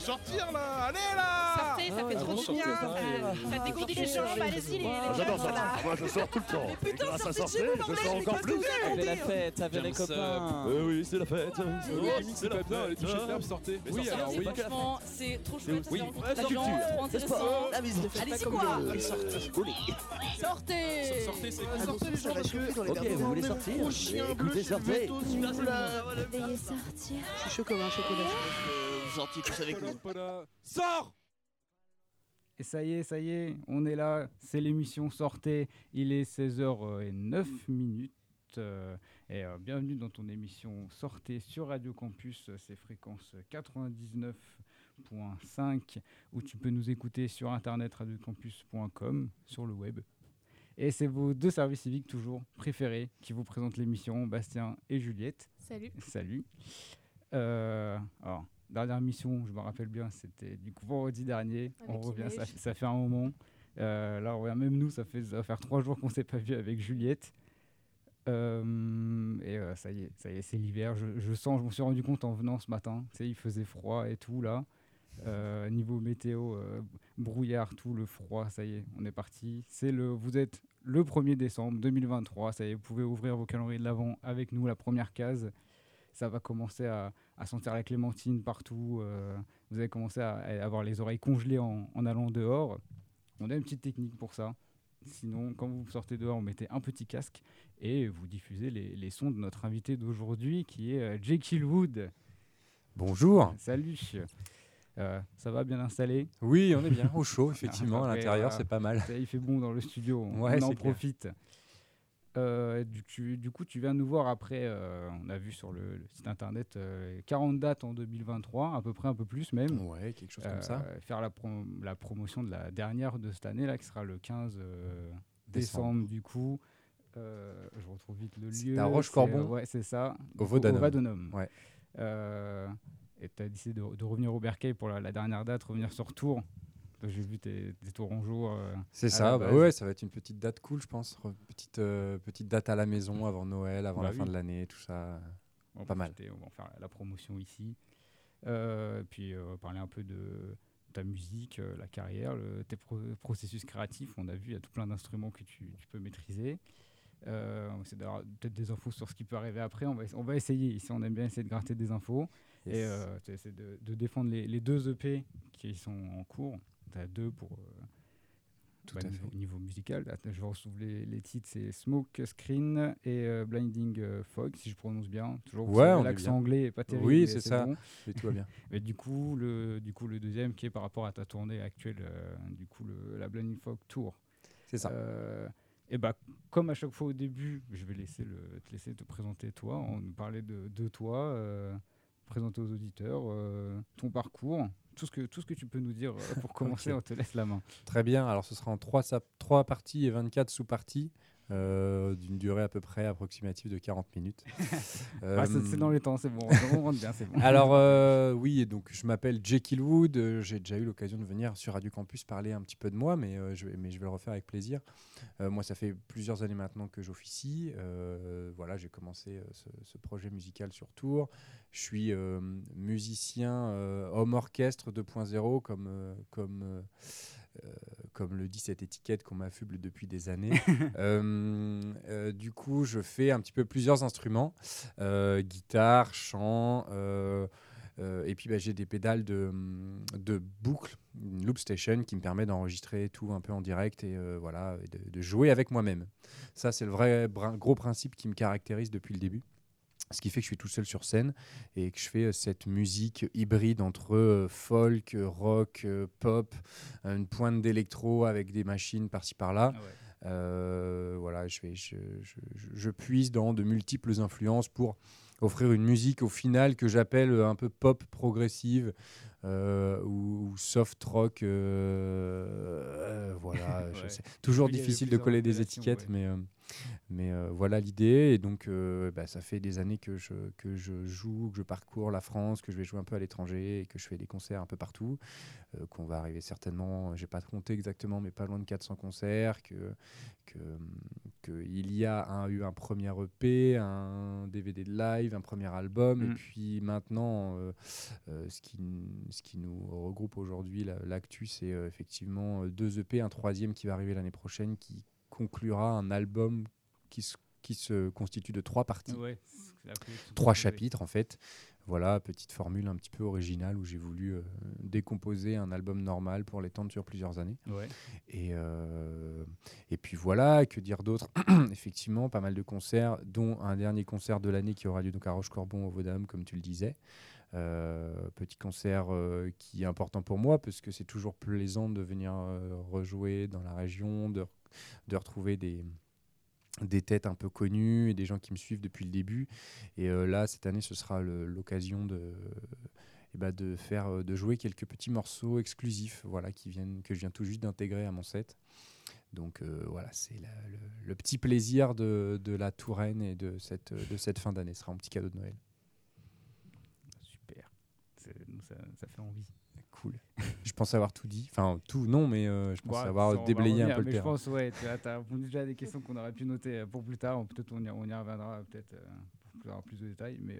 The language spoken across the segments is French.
sortir là Allez là Sortez, ça fait trop du bien. Ça, dégourdit les jambes. Allez-y, les, les Ah, J'adore ça. Moi, je sors tout le temps. Mais putain, sortez de chez vous, bordel, encore plus. vous fait la fête, fait les copains. Oui, c'est la fête. C'est la fête. De l'herbe, sortez. Oui, alors oui. Franchement, c'est trop chouette. C'est culture. La de Allez-y quoi Sortez Sortez, c'est sortez les gens parce que Ok, vous voulez sortir Écoutez, sortez. Veuillez sortir. Je suis chaud comme un chocolat. Sortiez tous avec nous. Sors Et ça y est, ça y est, on est là, c'est l'émission Sortez, il est 16h09 minutes. euh, et euh, bienvenue dans ton émission Sortez sur Radio Campus, euh, c'est fréquence 99.5 où tu peux nous écouter sur internet radiocampus.com sur le web. Et c'est vos deux services civiques toujours préférés qui vous présentent l'émission, Bastien et Juliette. Salut. Salut. Euh, alors, dernière mission, je me rappelle bien, c'était du coup vendredi dernier. on revient, ça, fait un moment. Euh, là, on revient, même nous, ça fait ça va faire trois jours qu'on s'est pas vu avec Juliette. Euh, et euh, ça y est, ça y est, c'est l'hiver. Je, je sens, je me suis rendu compte en venant ce matin. Tu sais, il faisait froid et tout là. Niveau météo, brouillard, tout le froid, ça y est, on est parti. C'est le, vous êtes le 1er décembre 2023. Ça y est, vous pouvez ouvrir vos calendriers de l'avant avec nous, la première case. Ça va commencer à, à sentir la clémentine partout. euh, vous allez commencer à, à avoir les oreilles congelées en, en allant dehors. On a une petite technique pour ça. Sinon, quand vous sortez dehors, vous mettez un petit casque et vous diffusez les, les sons de notre invité d'aujourd'hui qui est euh, Jekyll Wood. Bonjour. Salut. Euh, ça va bien installé? Oui, on est bien au chaud, effectivement, à l'intérieur, c'est pas mal. Ça, Il fait bon dans le studio, on, Ouais, on en clair. Euh, du, coup, tu viens nous voir après, euh, on a vu sur le, le site internet euh, 40 dates en 2023, à peu près un peu plus même. Ouais, quelque chose Euh, comme ça. Faire la, pro- la promotion de la dernière de cette année, là, qui sera le 15 euh, Décembre. décembre, du coup. Euh, je retrouve vite le lieu. à c'est, Roche-Corbon. euh, Ouais, c'est ça. Au. Vaudanum. Ouais. Euh, et tu as décidé de, de revenir au Bercail pour la, la dernière date, revenir sur Tours. J'ai vu tes, tes tourangeaux. euh, C'est ça, bah ouais, ça va être une petite date cool, je pense. Petite, euh, petite date à la maison avant Noël, avant Bah la fin de l'année, tout ça. Pas mal. On va en faire la promotion ici. Euh, puis euh, parler un peu de ta musique, euh, la carrière, le- tes pro- processus créatifs. On a vu, il y a tout plein d'instruments que tu, tu peux maîtriser. On va essayer d'avoir peut-être des infos sur ce qui peut arriver après. On va, essa- on va essayer. Ici, on aime bien essayer de gratter des infos. Et Yes. tu essaies de, de défendre les, les deux EP qui sont en cours. As deux pour. euh, Tout bah, à niveau, fait. niveau musical. Je vais retrouver les, les titres c'est Smoke Screen et euh, Blinding euh, Fog, si je prononce bien. Toujours, Ouais, l'accent anglais est pas terrible. Oui, c'est ça. bon. Et tout va bien. Mais du coup, le, du coup, le deuxième qui est par rapport à ta tournée actuelle, euh, du coup, le, la Blinding Fog Tour. C'est ça. Et bah, comme à chaque fois au début, je vais laisser le, te laisser te présenter toi, on nous parlait de, de toi, présenter aux auditeurs ton parcours, tout ce, que, tout ce que tu peux nous dire euh, pour commencer, on te laisse la main. Très bien, alors ce sera en 3, trois parties et 24 sous-parties. Euh, d'une durée à peu près approximative de 40 minutes. Ah, c'est dans Euh, les temps, c'est bon, on rentre bien, c'est bon. Alors euh, oui, donc je m'appelle Jekyll Wood. J'ai déjà eu l'occasion de venir sur Radio Campus parler un petit peu de moi, mais, je, vais, mais je vais le refaire avec plaisir. Moi, ça fait plusieurs années maintenant que j'officie. Voilà, j'ai commencé ce, ce projet musical sur Tours. Je suis musicien homme orchestre 2.0, comme comme comme le dit cette étiquette qu'on m'affuble depuis des années. Euh, euh, du coup, je fais un petit peu plusieurs instruments euh, guitare, chant. euh, euh, et puis bah, j'ai des pédales de, de boucle, une loop station qui me permet d'enregistrer tout un peu en direct et euh, voilà, et de, de jouer avec moi-même. Ça, c'est le vrai gros principe qui me caractérise depuis le début. Ce qui fait que je suis tout seul sur scène et que je fais euh, cette musique hybride entre euh, folk, euh, rock, pop, une pointe d'électro avec des machines par-ci par-là. Ah ouais. Euh, voilà, je, fais, je, je- je- je puise dans de multiples influences pour offrir une musique au final que j'appelle un peu pop progressive euh, ou, ou soft rock. euh, voilà, je Ouais. sais. toujours difficile de coller des étiquettes, ouais. mais, mais euh, voilà l'idée. Et donc, euh, bah, ça fait des années que je, que je joue, que je parcours la France, que je vais jouer un peu à l'étranger et que je fais des concerts un peu partout. euh, qu'on va arriver certainement, j'ai pas compté exactement, mais pas loin de 400 concerts. Que, que, que il y a un, eu un premier EP, un DVD de live, un premier album, et Mm. puis maintenant, ce, qui, ce qui nous regroupe aujourd'hui, l'actu, c'est effectivement deux EP, un troisième qui va arriver l'année prochaine, qui conclura un album qui se, qui se constitue de trois parties. trois chapitres en fait. Voilà, petite formule un petit peu originale où j'ai voulu euh, décomposer un album normal pour l'étendre sur plusieurs années. Et, euh, et puis voilà, que dire d'autre? Effectivement, pas mal de concerts, dont un dernier concert de l'année qui aura lieu donc à Roche-Corbon au Vaudam, comme tu le disais. Euh, petit concert qui est important pour moi parce que c'est toujours plaisant de venir rejouer dans la région, de, de retrouver des, des têtes un peu connues et des gens qui me suivent depuis le début. Et euh, là, cette année, ce sera l'occasion de, eh ben, de, faire, euh, de jouer quelques petits morceaux exclusifs voilà, qui viennent, que je viens tout juste d'intégrer à mon set. Donc euh, voilà, c'est le, petit plaisir de, de, la Touraine et de cette, de cette fin d'année. Ce sera un petit cadeau de Noël. Super. Ça fait envie cool. je pense avoir tout dit. Enfin, tout, non, mais euh, je pense avoir déblayé un peu le terrain. Je pense, ouais, tu as, répondu déjà à des questions qu'on aurait pu noter euh, pour plus tard. Peut-être on, y, on y reviendra peut-être euh, pour avoir plus de détails. Mais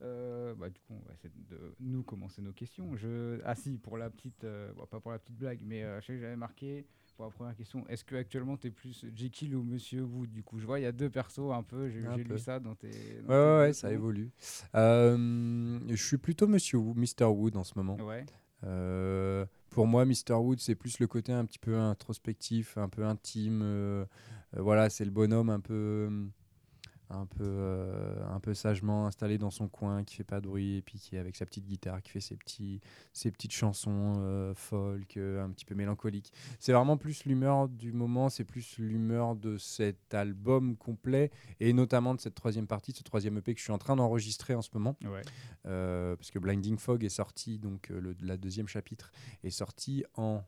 bah, du coup, on va essayer de nous commencer nos questions. Je... Ah si, pour la petite, pas pour la petite blague, mais je sais que j'avais marqué pour la première question, est-ce que actuellement tu es plus Jekyll ou Monsieur Wood? Du coup, je vois, il y a deux persos un peu. J'ai lu ça dans tes. ouais, ouais, ça évolue. je suis plutôt Monsieur Wood, Mr. Wood en ce moment. Ouais. Euh, pour moi, Mr. Wood, c'est plus le côté un petit peu introspectif, un peu intime. Euh, euh, voilà, c'est le bonhomme un peu un peu, euh, un peu sagement installé dans son coin, qui fait pas de bruit, et puis qui est avec sa petite guitare, qui fait ses, petits, ses petites chansons euh, folk, euh, un petit peu mélancoliques. C'est vraiment plus l'humeur du moment, c'est plus l'humeur de cet album complet, et notamment de cette troisième partie, de ce troisième EP que je suis en train d'enregistrer en ce moment. parce que Blinding Fog est sorti, donc le la deuxième chapitre est sorti en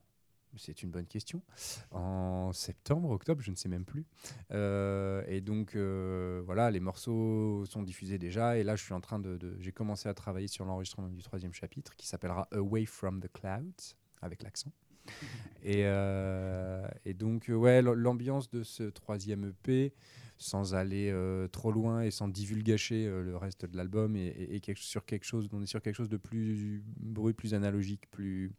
c'est une bonne question. En septembre, octobre, je ne sais même plus. Euh, et donc, euh, voilà, les morceaux sont diffusés déjà. Et là, je suis en train de. J'ai commencé à travailler sur l'enregistrement du troisième chapitre qui s'appellera Away from the Clouds, avec l'accent. et, euh, donc, ouais, l'ambiance de ce troisième EP, sans aller trop loin et sans divulgacher le reste de l'album, et, sur quelque chose, on est sur quelque chose de plus brut, plus analogique, plus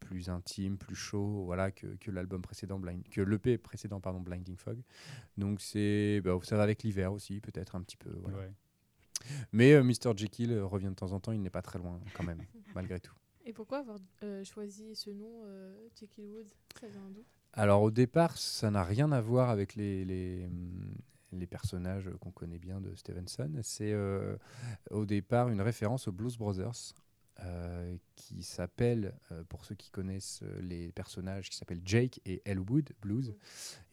plus intime, plus chaud, voilà, que, que l'album précédent, Blind, que l'EP précédent, pardon, Blinding Fog. Donc c'est, bah, ça va avec l'hiver aussi, peut-être un petit peu. Voilà. Mais euh, Mr. Jekyll euh, revient de temps en temps, il n'est pas très loin quand même, malgré tout. Et pourquoi avoir choisi ce nom, Jekyll Wood? Ça vient d'où? Alors au départ, ça n'a rien à voir avec les, les, hum, les personnages qu'on connaît bien de Stevenson. C'est au départ une référence aux Blues Brothers euh, qui s'appelle, euh, pour ceux qui connaissent euh, les personnages, qui s'appellent Jake et Elwood Blues.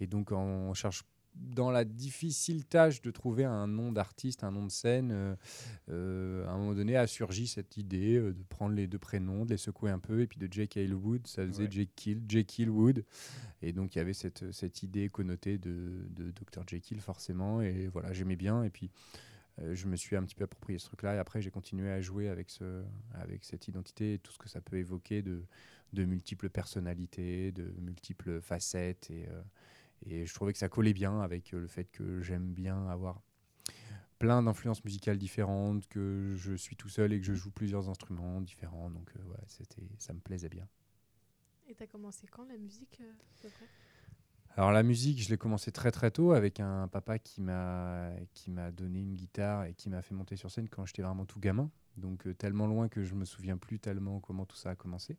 Et donc on cherche dans la difficile tâche de trouver un nom d'artiste, un nom de scène, à un moment donné a surgi cette idée de prendre les deux prénoms, de les secouer un peu, et puis de Jake et Elwood, ça faisait Jake Kill, Jake Wood. Et donc il y avait cette, cette idée connotée de, de Dr. Jekyll forcément, et voilà, j'aimais bien. Et puis je me suis un petit peu approprié ce truc-là et après j'ai continué à jouer avec, ce, avec cette identité et tout ce que ça peut évoquer de, multiples personnalités, de multiples facettes et, euh, et je trouvais que ça collait bien avec euh, le fait que j'aime bien avoir plein d'influences musicales différentes, que je suis tout seul et que je joue plusieurs instruments différents. Donc c'était, ça me plaisait bien. Et tu as commencé quand la musique alors la musique, je l'ai commencé très très tôt avec un papa qui m'a qui m'a donné une guitare et qui m'a fait monter sur scène quand j'étais vraiment tout gamin. Donc euh, tellement loin que je me souviens plus tellement comment tout ça a commencé.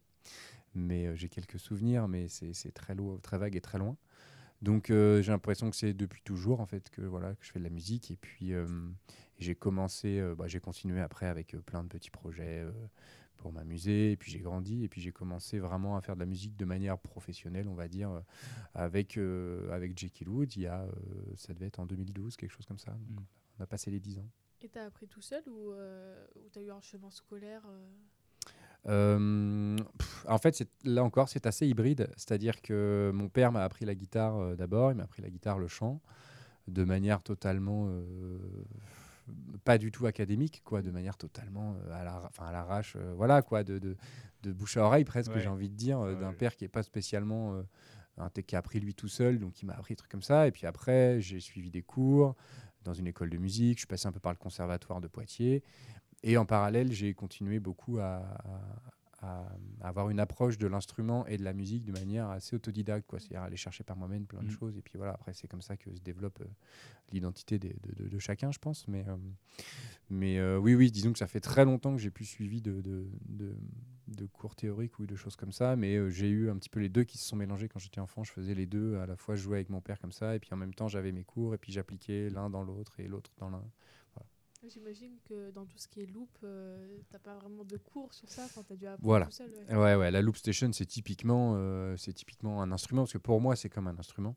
Mais euh, j'ai quelques souvenirs, mais c'est très très vague et très loin. Donc euh, j'ai l'impression que c'est depuis toujours en fait que voilà que je fais de la musique et puis j'ai commencé, bah, j'ai continué après avec plein de petits projets pour m'amuser. Et puis j'ai grandi et puis j'ai commencé vraiment à faire de la musique de manière professionnelle, on va dire, euh, avec, euh, avec Jekyll Wood. Il y a, euh, ça devait être en 2012, quelque chose comme ça. Mm. On a passé les 10 ans. Et tu as appris tout seul ou tu as eu un chemin scolaire en fait, là encore, c'est assez hybride. C'est-à-dire que mon père m'a appris la guitare d'abord, il m'a appris la guitare, le chant, de manière totalement pas du tout académique, quoi, de manière totalement euh, à l'arrache, euh, voilà, quoi, de, de, de, bouche à oreille presque, j'ai envie de dire, euh, d'un père qui est pas spécialement un qui a appris lui tout seul, donc il m'a appris des trucs comme ça. Et puis après, j'ai suivi des cours dans une école de musique. Je suis passé un peu par le conservatoire de Poitiers. et en parallèle, j'ai continué beaucoup à, à- à avoir une approche de l'instrument et de la musique de manière assez autodidacte, quoi. C'est-à-dire aller chercher par moi-même plein de Mhm. choses. Et puis voilà, après, c'est comme ça que se développe euh, l'identité de, de- de chacun, je pense. Mais, euh, mais euh, oui, oui, disons que ça fait très longtemps que j'ai plus suivi de, de, cours théoriques ou de choses comme ça. Mais j'ai eu un petit peu les deux qui se sont mélangés quand j'étais enfant. Je faisais les deux. À la fois, je jouais avec mon père comme ça. Et puis en même temps, j'avais mes cours. Et puis j'appliquais l'un dans l'autre et l'autre dans l'un. J'imagine que dans tout ce qui est loop, euh, t'as pas vraiment de cours sur ça, enfin, t'as dû apprendre Voilà. tout seul. ouais. Ouais, ouais, la loop station, c'est typiquement, euh, c'est typiquement un instrument, parce que pour moi, c'est comme un instrument,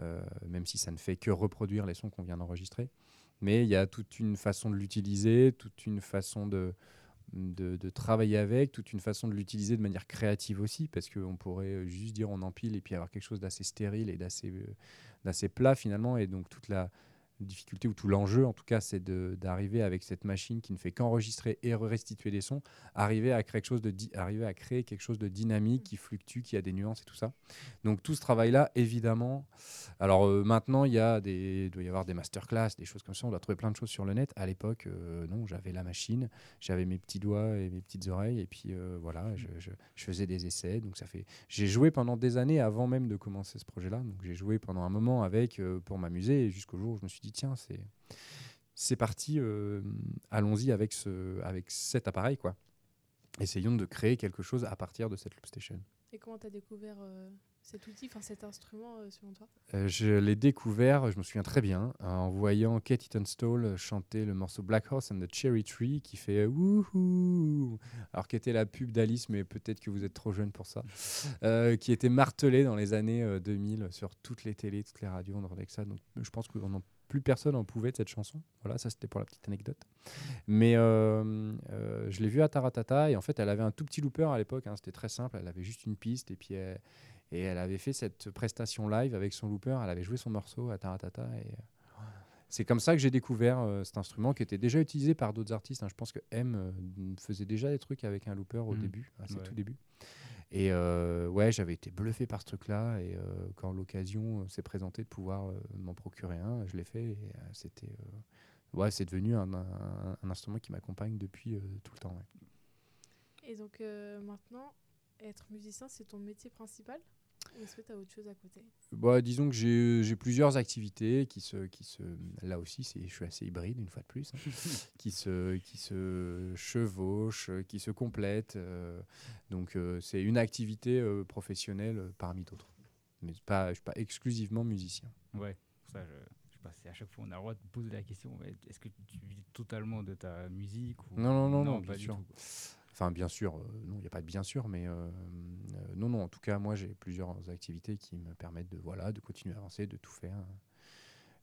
euh, même si ça ne fait que reproduire les sons qu'on vient d'enregistrer. Mais il y a toute une façon de l'utiliser, toute une façon de, de, de travailler avec, toute une façon de l'utiliser de manière créative aussi, parce qu'on pourrait juste dire on empile et puis avoir quelque chose d'assez stérile et d'assez euh, d'assez plat finalement, et donc toute la difficulté ou tout l'enjeu en tout cas c'est d'arriver avec cette machine qui ne fait qu'enregistrer et restituer des sons arriver à créer quelque chose de arriver à créer quelque chose de dynamique qui fluctue qui a des nuances et tout ça. Donc tout ce travail là évidemment alors euh, maintenant il y a des doit y avoir des masterclass des choses comme ça. On doit trouver plein de choses sur le net. À l'époque euh, non j'avais la machine j'avais mes petits doigts et mes petites oreilles et puis euh, voilà je, je- faisais des essais. Donc ça fait j'ai joué pendant des années avant même de commencer ce projet là donc j'ai joué pendant un moment avec pour m'amuser jusqu'au jour où je me suis dit tiens c'est c'est parti euh, allons-y avec ce avec cet appareil quoi. Essayons de créer quelque chose à partir de cette loop station Et comment t'as découvert euh, cet outil, enfin cet instrument euh, selon toi? Je l'ai découvert, je me souviens très bien, en voyant Katie Tunstall chanter le morceau Black Horse and the Cherry Tree qui fait wouhou, alors qui était la pub d'Alice, mais peut-être que vous êtes trop jeune pour ça, qui était martelée dans les années euh, 2000 sur toutes les télés, toutes les radios, on entendait que ça. Donc je pense que on en- plus personne en pouvait de cette chanson. Voilà, ça c'était pour la petite anecdote. Mais euh, euh, je l'ai vue à Taratata et en fait elle avait un tout petit looper à l'époque, hein, c'était très simple, elle avait juste une piste et puis elle, et elle avait fait cette prestation live avec son looper. Elle avait joué son morceau à Taratata. Et euh, c'est comme ça que j'ai découvert euh, cet instrument qui était déjà utilisé par d'autres artistes. hein. Je pense que M faisait déjà des trucs avec un looper au Mhm. début, à ses Ouais. tout débuts. Et euh, ouais, j'avais été bluffé par ce truc-là. Et euh, quand l'occasion euh, s'est présentée de pouvoir m'en procurer un, je l'ai fait. Et c'était. ouais, c'est devenu un, instrument qui m'accompagne depuis tout le temps. Et donc maintenant, être musicien, c'est ton métier principal? Est-ce que t'as autre chose à côté? Bah, disons que j'ai j'ai plusieurs activités qui se, qui se là aussi c'est je suis assez hybride une fois de plus hein, qui se qui se chevauchent qui se complètent euh, donc euh, c'est une activité euh, professionnelle parmi d'autres mais pas je suis pas exclusivement musicien Ouais, ça, je, je sais pas, c'est à chaque fois on a le droit de poser la question est-ce que tu vis totalement de ta musique ou... Non, non, non, non, pas bien du sûr. tout. Enfin, bien sûr, euh, non, il n'y a pas de bien sûr, mais euh, euh, non, non, en tout cas, moi, j'ai plusieurs activités qui me permettent de, voilà, de continuer à avancer, de tout faire.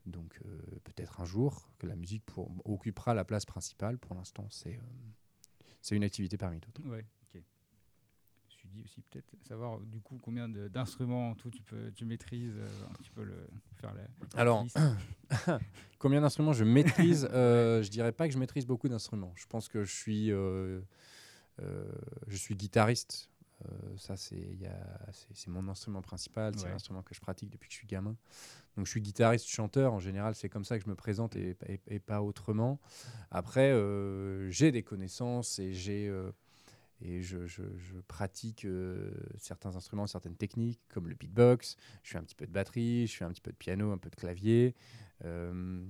Donc, euh, peut-être un jour que la musique pour, occupera la place principale. Pour l'instant, c'est euh, c'est une activité parmi d'autres. Ouais, ok. Je suis dit aussi peut-être savoir du coup combien d'instruments en tout tu, peux, tu maîtrises, euh, un petit peu le, faire la. Alors. Combien d'instruments je maîtrise? Je dirais pas que je maîtrise beaucoup d'instruments. Je pense que je suis, je suis guitariste. Euh, ça, c'est mon instrument principal. C'est Ouais. l'instrument que je pratique depuis que je suis gamin. Donc, je suis guitariste, chanteur. En général, c'est comme ça que je me présente et, et- et pas autrement. Après, euh, j'ai des connaissances et j'ai euh, et je, je- je pratique euh, certains instruments, certaines techniques, comme le beatbox. Je fais un petit peu de batterie, je fais un petit peu de piano, un peu de clavier. Euh,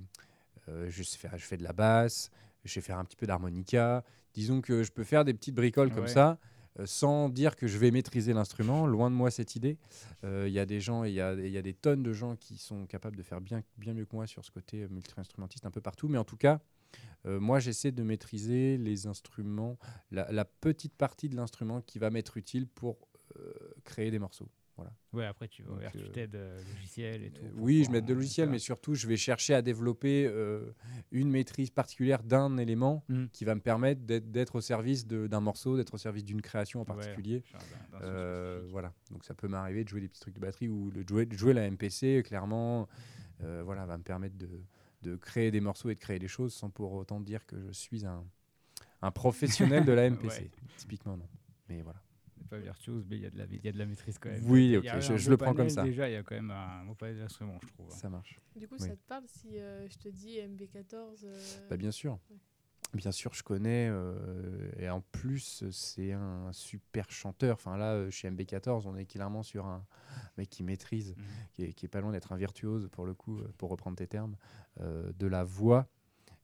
euh, je fais de la basse, je sais faire un petit peu d'harmonica. Disons que je peux faire des petites bricoles comme Ouais. ça, euh, sans dire que je vais maîtriser l'instrument. Loin de moi cette idée. Euh, Il y a des gens, il y a, il y a des tonnes de gens qui sont capables de faire bien, bien mieux que moi sur ce côté euh, multi-instrumentiste un peu partout. Mais en tout cas, euh, moi, j'essaie de maîtriser les instruments, la, la petite partie de l'instrument qui va m'être utile pour euh, créer des morceaux. Ouais, après tu, Donc, ouais, tu euh, t'aides euh, logiciel et tout. Euh, oui, je m'aide de voilà. mais surtout, je vais chercher à développer euh, une maîtrise particulière d'un élément Mm. qui va me permettre d'être d'être au service de- d'un morceau, d'être au service d'une création en particulier. d'un- d'un Euh, voilà, donc ça peut m'arriver de jouer des petits trucs de batterie ou de jouer, de jouer la MPC, clairement, euh, voilà, va me permettre de, de créer des morceaux et de créer des choses sans pour autant dire que je suis un, un professionnel de la MPC. Ouais. Typiquement, non. Mais voilà. Pas virtuose, mais il y, a de la- il y a de la maîtrise quand même. Oui, ok, je- le prends comme ça. Déjà, il y a quand même un beau panel d'instruments, je trouve. Ça marche. Du coup, Oui. ça te parle si euh, je te dis MB14 euh, Bah, bien sûr. Bien sûr, je connais. euh, et en plus, c'est un super chanteur. Enfin, là, chez MB14, on est clairement sur un mec qui maîtrise, Mhm. qui, est, qui est pas loin d'être un virtuose, pour le coup, pour reprendre tes termes, euh, de la voix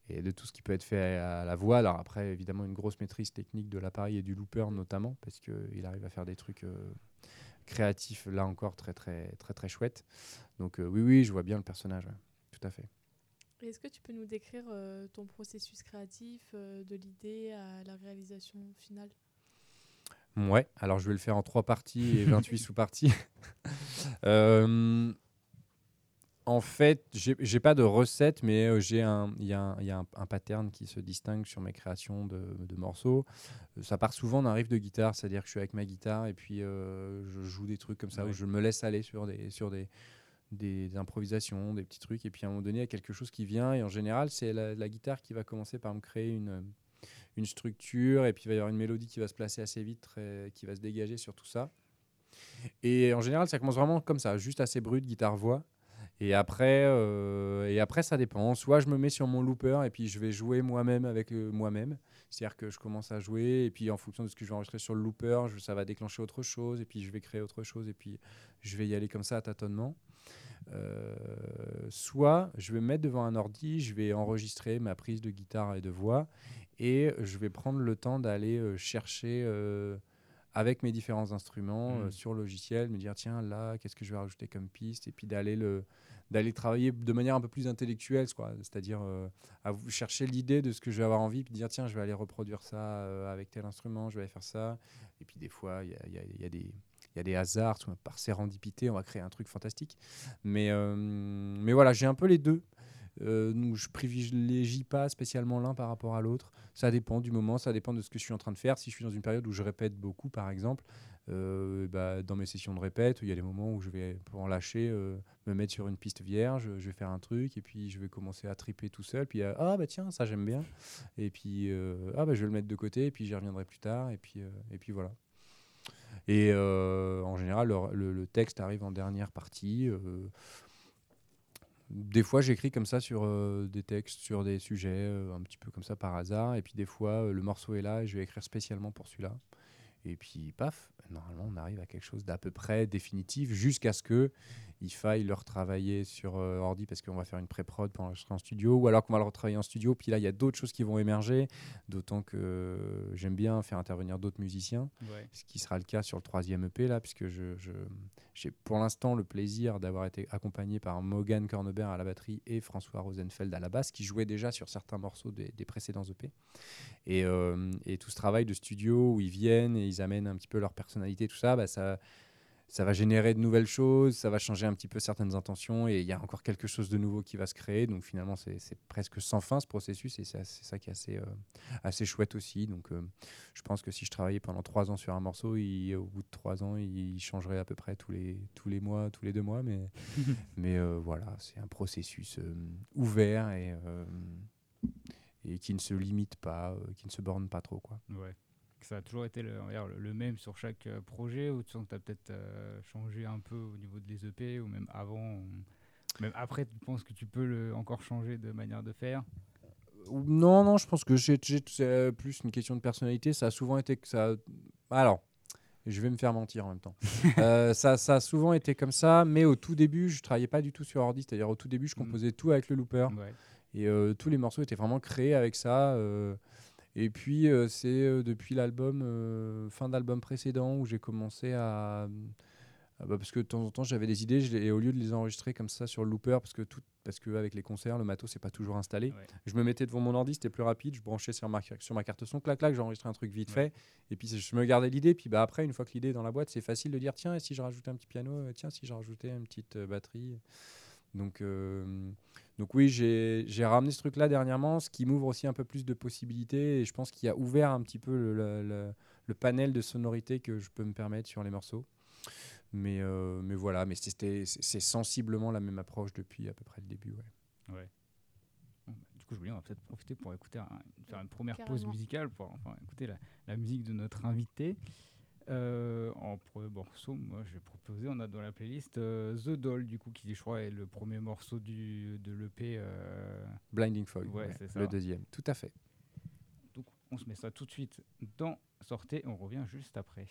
et de tout ce qui peut être fait à la voix. Alors, après, évidemment, une grosse maîtrise technique de l'appareil et du looper, notamment, parce qu'il arrive à faire des trucs euh, créatifs, là encore, très, très, très, très chouettes. Donc, euh, oui, oui, je vois bien le personnage, ouais. tout à fait. Est-ce que tu peux nous décrire euh, ton processus créatif de l'idée à la réalisation finale? Ouais, alors je vais le faire en trois parties et 28 sous-parties. En fait, j'ai pas de recette, mais euh, j'ai un, il y a, un, y a un, un pattern qui se distingue sur mes créations de, de morceaux. Euh, Ça part souvent d'un riff de guitare, c'est-à-dire que je suis avec ma guitare et puis euh, je joue des trucs comme ça Ouais. où je me laisse aller sur des, sur des, des improvisations, des petits trucs. Et puis à un moment donné, il y a quelque chose qui vient. Et en général, c'est la, la guitare qui va commencer par me créer une, une structure. Et puis il va y avoir une mélodie qui va se placer assez vite, très- qui va se dégager sur tout ça. Et en général, ça commence vraiment comme ça, juste assez brut, guitare-voix. Et après, euh, et après, ça dépend. Soit je me mets sur mon looper et puis je vais jouer moi-même avec euh, moi-même. C'est-à-dire que je commence à jouer et puis en fonction de ce que je vais enregistrer sur le looper, ça va déclencher autre chose et puis je vais créer autre chose et puis je vais y aller comme ça à tâtonnement. Euh, soit je vais me mettre devant un ordi, je vais enregistrer ma prise de guitare et de voix et je vais prendre le temps d'aller chercher avec mes différents instruments euh, Mm. sur le logiciel, me dire tiens là qu'est-ce que je vais rajouter comme piste? Et puis d'aller le d'aller travailler de manière un peu plus intellectuelle, quoi. c'est-à-dire euh, à chercher l'idée de ce que je vais avoir envie, puis dire tiens je vais aller reproduire ça euh, avec tel instrument, je vais aller faire ça, et puis des fois il y a, y y des il y a des hasards, par sérendipité, on va créer un truc fantastique. Mais, euh, mais voilà, j'ai un peu les deux. Euh, je privilégie pas spécialement l'un par rapport à l'autre. Ça dépend du moment, ça dépend de ce que je suis en train de faire. Si je suis dans une période où je répète beaucoup, par exemple, euh, bah, dans mes sessions de répète, il y a des moments où je vais, pour en lâcher, euh, me mettre sur une piste vierge, je vais faire un truc, et puis je vais commencer à triper tout seul. Puis, euh, ah bah tiens, ça j'aime bien. Et puis, ah bah je vais le mettre de côté, et puis j'y reviendrai plus tard. Et puis, et puis voilà. Et en général, le texte arrive en dernière partie. Des fois, j'écris comme ça sur euh, des textes, sur des sujets, euh, un petit peu comme ça par hasard. Et puis des fois, euh, le morceau est là et je vais écrire spécialement pour celui-là. Et puis, paf, normalement, on arrive à quelque chose d'à peu près définitif jusqu'à ce que il faille le retravailler sur euh, ordi parce qu'on va faire une pré-prod pour enregistrer en studio ou alors qu'on va le retravailler en studio. Puis là, il y a d'autres choses qui vont émerger, d'autant que euh, j'aime bien faire intervenir d'autres musiciens Ouais. ce qui sera le cas sur le troisième EP là, puisque je, je- j'ai pour l'instant le plaisir d'avoir été accompagné par Morgan Cornebert à la batterie et François Rosenfeld à la basse, qui jouaient déjà sur certains morceaux des, précédents EP. Et, euh, et tout ce travail de studio où ils viennent et ils amènent un petit peu leur personnalité, tout ça, bah, ça, ça va générer de nouvelles choses, ça va changer un petit peu certaines intentions et il y a encore quelque chose de nouveau qui va se créer. Donc finalement, c'est presque sans fin ce processus et c'est ça qui est assez, euh, assez chouette aussi. Donc euh, je pense que si je travaillais pendant trois ans sur un morceau, il- au bout de trois ans, il changerait à peu près tous les, tous les mois, tous les deux mois. Mais, mais euh, voilà, c'est un processus ouvert et, et qui ne se limite pas, qui ne se borne pas trop. Quoi. Ouais. Ça a toujours été le, même sur chaque euh, projet ou tu sens que tu as peut-être euh, changé un peu au niveau des EP ou même avant Même après, tu penses que tu peux le, encore changer de manière de faire? Non, non, je pense que j'ai c'est euh, plus une question de personnalité. Ça a souvent été que ça. Alors, je vais me faire mentir en même temps. Euh, ça, ça a souvent été comme ça, mais au tout début, je travaillais pas du tout sur ordi. C'est-à-dire, au tout début, je Mm. composais tout avec le looper. Ouais. Et tous les morceaux étaient vraiment créés avec ça. Et puis, euh, c'est euh, depuis l'album, euh, fin d'album précédent, où j'ai commencé à. ah bah, parce que de temps en temps, j'avais des idées, je et au lieu de les enregistrer comme ça sur le looper, parce que, tout, parce que avec les concerts, le matos, c'est pas toujours installé, Ouais. je me mettais devant mon ordi, c'était plus rapide, je branchais sur ma, sur ma carte son, clac, clac, j'enregistrais un truc vite Ouais. fait, et puis je me gardais l'idée, puis bah, après, une fois que l'idée est dans la boîte, c'est facile de dire tiens, et si je rajoutais un petit piano, tiens, si je rajoutais une petite euh, batterie. Donc, euh, donc oui, j'ai ramené ce truc-là dernièrement, ce qui m'ouvre aussi un peu plus de possibilités, et je pense qu'il a ouvert un petit peu le, le- le- le panel de sonorités que je peux me permettre sur les morceaux. Mais, euh, mais voilà, mais c'était- c'est sensiblement la même approche depuis à peu près le début. Ouais. Ouais. Bah, Du coup, je voulais, on va peut-être profiter pour écouter un- faire une première pause musicale pour enfin, écouter la, la musique de notre invité. Euh, en premier morceau, moi je vais proposer, on a dans la playlist euh, The Doll, du coup, qui je crois est le premier morceau du, de l'EP. Euh, Blinding Fog, le deuxième, tout à fait. Donc on se met ça tout de suite dans Sortez, on revient juste après.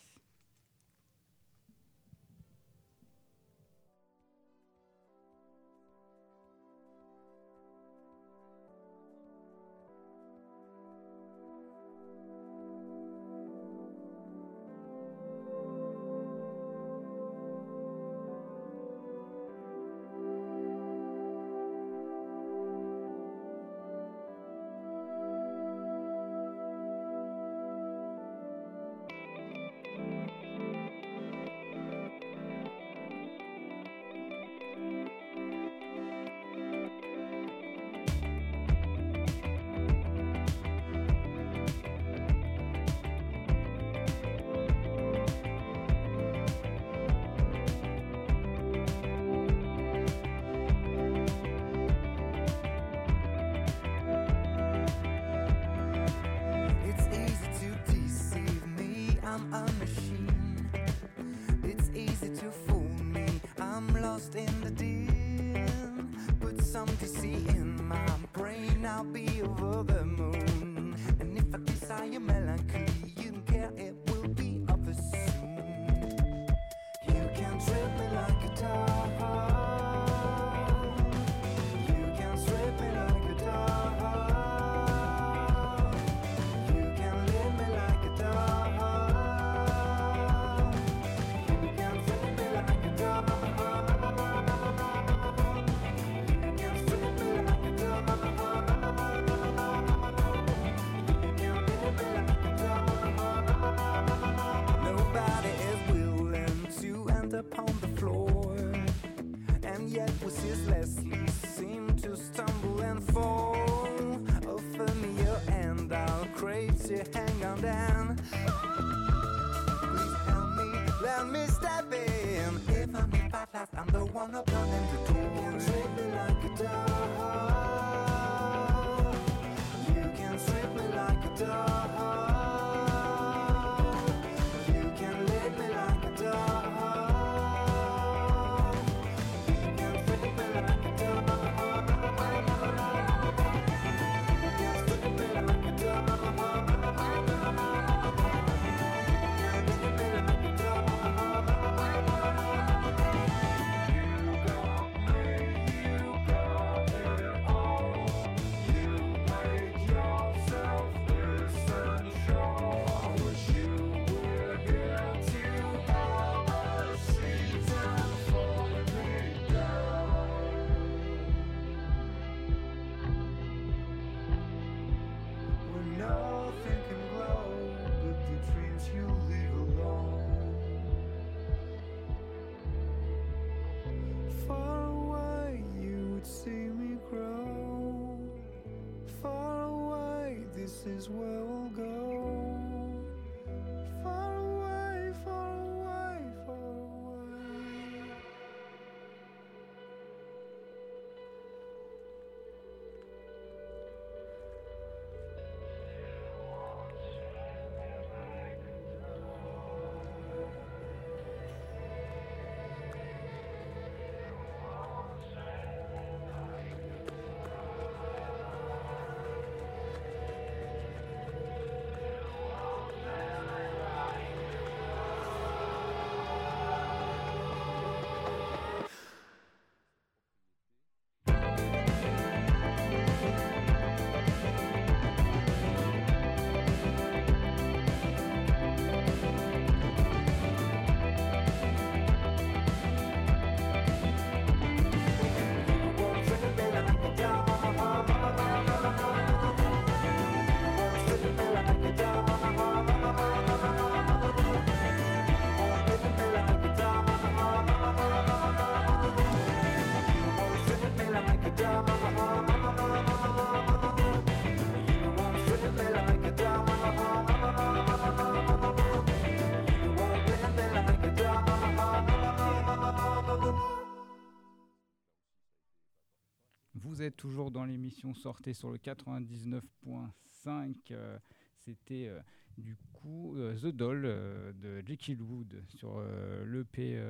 Vous êtes toujours dans l'émission Sortez sur le 99.5. Euh, c'était euh, du coup euh, The Doll de Jekyll Wood sur l'EP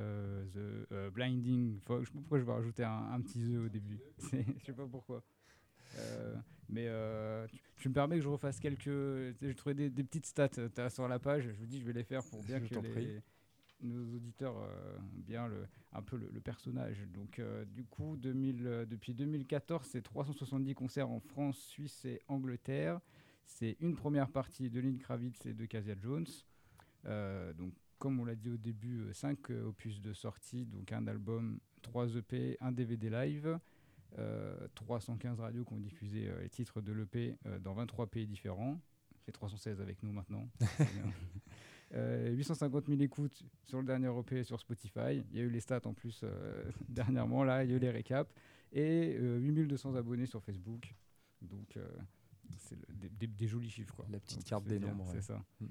The Blinding Fog. Je sais pas pourquoi je vais rajouter un, petit The au début. je sais pas pourquoi. Mais tu, me permets que je refasse quelques. J'ai trouvé des, petites stats as sur la page. Je vous dis, je vais les faire pour bien je que les, nos auditeurs euh, bien le, un peu le, le personnage. Donc, euh, du coup, 2000, euh, depuis 2014, c'est 370 concerts en France, Suisse et Angleterre. C'est une première partie de Lynn Kravitz et de Casia Jones. Euh, donc, comme on l'a dit au début, 5 opus de sortie, donc un album, 3 EP, un DVD live, euh, 315 radios qui ont diffusé les titres de l'EP dans 23 pays différents. C'est 316 avec nous maintenant. C'est bien. Euh, 850 000 écoutes sur le dernier EP sur Spotify. Il y a eu les stats en plus euh, dernièrement, là, il y a eu les récaps. Et euh, 8200 abonnés sur Facebook. Donc, euh, c'est le- des, des- des jolis chiffres. Quoi. La petite Donc, carte c'est des nombres, ouais. C'est ça. Mm,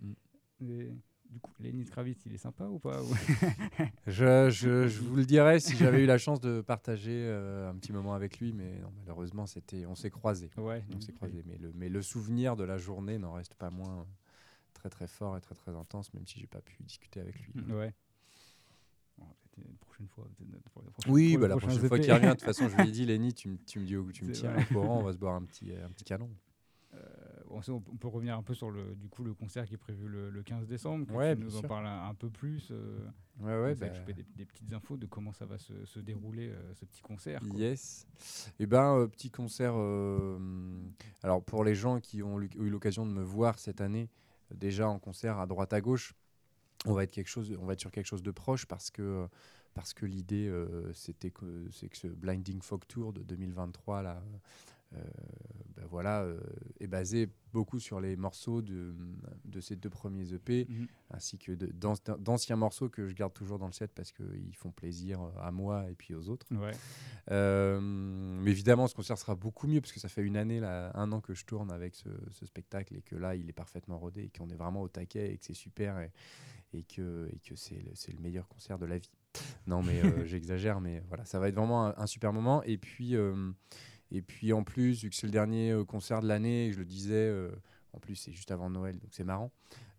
mm. Et, du coup, Lenny Kravitz, il est sympa ou pas Je, je- je vous le dirais si j'avais eu la chance de partager euh, un petit moment avec lui, mais non, malheureusement, c'était, on s'est croisés. Ouais, On s'est croisés. Mais le, mais le souvenir de la journée n'en reste pas moins euh, très très fort et très très intense, même si j'ai pas pu discuter avec lui. Mm, Ouais. Bon, peut-être une prochaine fois. peut-être pour les prochains- Oui, bah, la prochaine fois EP. qu'il revient, de toute façon, je lui ai dit, Lenny, tu, me- dis où tu me tiens au courant, on va se boire un petit, un petit canon. Euh, on, peut- on peut revenir un peu sur le, du coup, le concert qui est prévu le, le 15 décembre. que Ouais, tu nous en parles un, un peu plus. euh, Ouais, ouais, bah, des, des petites infos de comment ça va se, se dérouler, euh, ce petit concert. quoi. Yes. Et ben, euh, petit concert. alors, pour les gens qui ont eu l'occasion de me voir cette année, déjà en concert à droite à gauche, on va être quelque chose, sur quelque chose de proche parce que l'idée euh, c'était que c'est que ce Blinding Folk Tour de 2023 là. Euh, ben voilà, euh, est basé beaucoup sur les morceaux de, de ces deux premiers EP, Mhm. ainsi que d'anciens morceaux que je garde toujours dans le set parce qu'ils font plaisir à moi et puis aux autres. Ouais. Euh, mais évidemment, ce concert sera beaucoup mieux parce que ça fait une année, là, un an que je tourne avec ce, ce spectacle et que là, il est parfaitement rodé et qu'on est vraiment au taquet et que c'est super et, et que, et que c'est le, le meilleur concert de la vie. Non, mais euh, j'exagère, mais voilà, ça va être vraiment un, un super moment. Et puis, euh, et puis en plus, vu que c'est le dernier euh, concert de l'année, je le disais, euh, en plus c'est juste avant Noël, donc c'est marrant.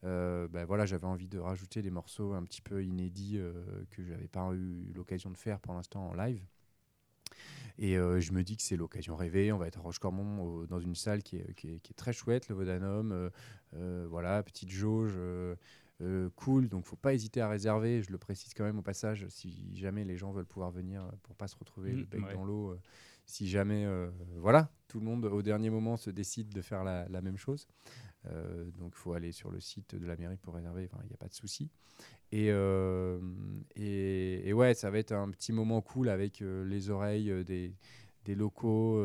Euh, ben voilà, j'avais envie de rajouter des morceaux un petit peu inédits euh, que je n'avais pas eu l'occasion de faire pour l'instant en live. Et euh, je me dis que c'est l'occasion rêvée. On va être à Rochecormont dans une salle qui est, qui est- qui est très chouette, le Vodanum. voilà, petite jauge. cool, donc faut pas hésiter à réserver. Je le précise quand même au passage, si jamais les gens veulent pouvoir venir pour pas se retrouver Mhm, le bec ouais. dans l'eau. Si jamais, euh, voilà, tout le monde au dernier moment se décide de faire la, la même chose. Euh, donc il faut aller sur le site de la mairie pour réserver. Enfin, il n'y a pas de souci. Et, euh, et, et ouais, ça va être un petit moment cool avec euh, les oreilles des, des locaux.